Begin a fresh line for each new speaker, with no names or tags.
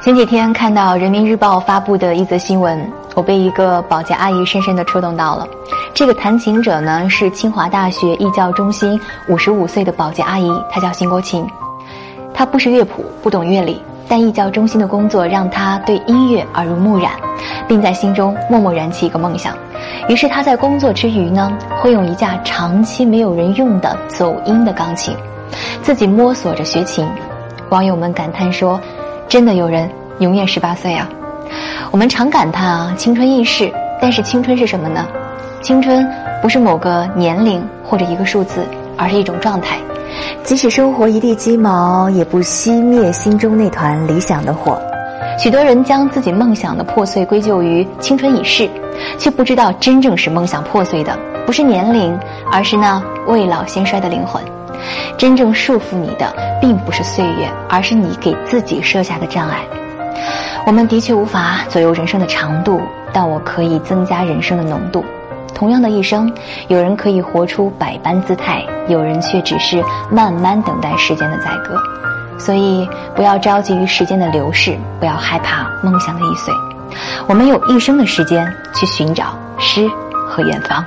前几天看到人民日报发布的一则新闻，我被一个保洁阿姨深深的触动到了。这个弹琴者呢是清华大学艺教中心五十五岁的保洁阿姨，她叫辛国琴。她不识乐谱，不懂乐理，但艺教中心的工作让她对音乐耳濡目染，并在心中默默燃起一个梦想。于是她在工作之余呢，会用一架长期没有人用的走音的钢琴，自己摸索着学琴。网友们感叹说。真的有人永远十八岁啊？我们常感叹啊，青春易逝。但是青春是什么呢？青春不是某个年龄或者一个数字，而是一种状态。
即使生活一地鸡毛，也不熄灭心中那团理想的火。
许多人将自己梦想的破碎归咎于青春已逝，却不知道真正使梦想破碎的不是年龄，而是那未老先衰的灵魂。真正束缚你的，并不是岁月，而是你给自己设下的障碍。我们的确无法左右人生的长度，但我可以增加人生的浓度。同样的一生，有人可以活出百般姿态，有人却只是慢慢等待时间的宰割。所以，不要着急于时间的流逝，不要害怕梦想的易碎。我们有一生的时间去寻找诗和远方。